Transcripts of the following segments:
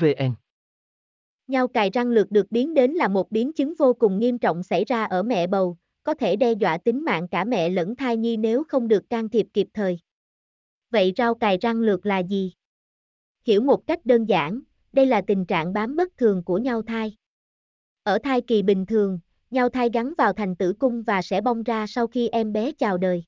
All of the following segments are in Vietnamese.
vn Nhau cài răng lược được biến đến là một biến chứng vô cùng nghiêm trọng xảy ra ở mẹ bầu, có thể đe dọa tính mạng cả mẹ lẫn thai nhi nếu không được can thiệp kịp thời. Vậy rau cài răng lược là gì? Hiểu một cách đơn giản, đây là tình trạng bám bất thường của nhau thai. Ở thai kỳ bình thường, nhau thai gắn vào thành tử cung và sẽ bong ra sau khi em bé chào đời.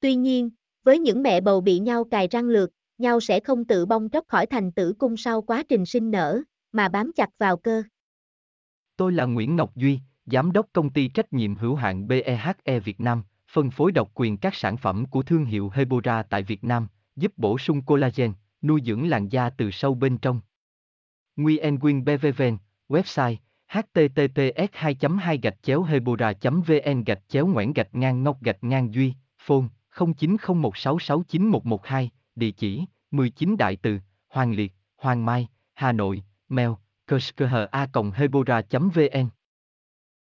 Tuy nhiên, với những mẹ bầu bị nhau cài răng lược, nhau sẽ không tự bong tróc khỏi thành tử cung sau quá trình sinh nở, mà bám chặt vào cơ. Tôi là Nguyễn Ngọc Duy, Giám đốc công ty trách nhiệm hữu hạn BEHE Việt Nam, phân phối độc quyền các sản phẩm của thương hiệu Hebora tại Việt Nam, giúp bổ sung collagen, nuôi dưỡng làn da từ sâu bên trong. Nguyen Quyên BVVN, website https 2 2 gạch chéo hebora vn gạch chéo ngoãn gạch ngang ngọc gạch ngang duy phone 0901669112 địa chỉ 19 đại từ hoàng liệt hoàng mai hà nội mail hebora vn.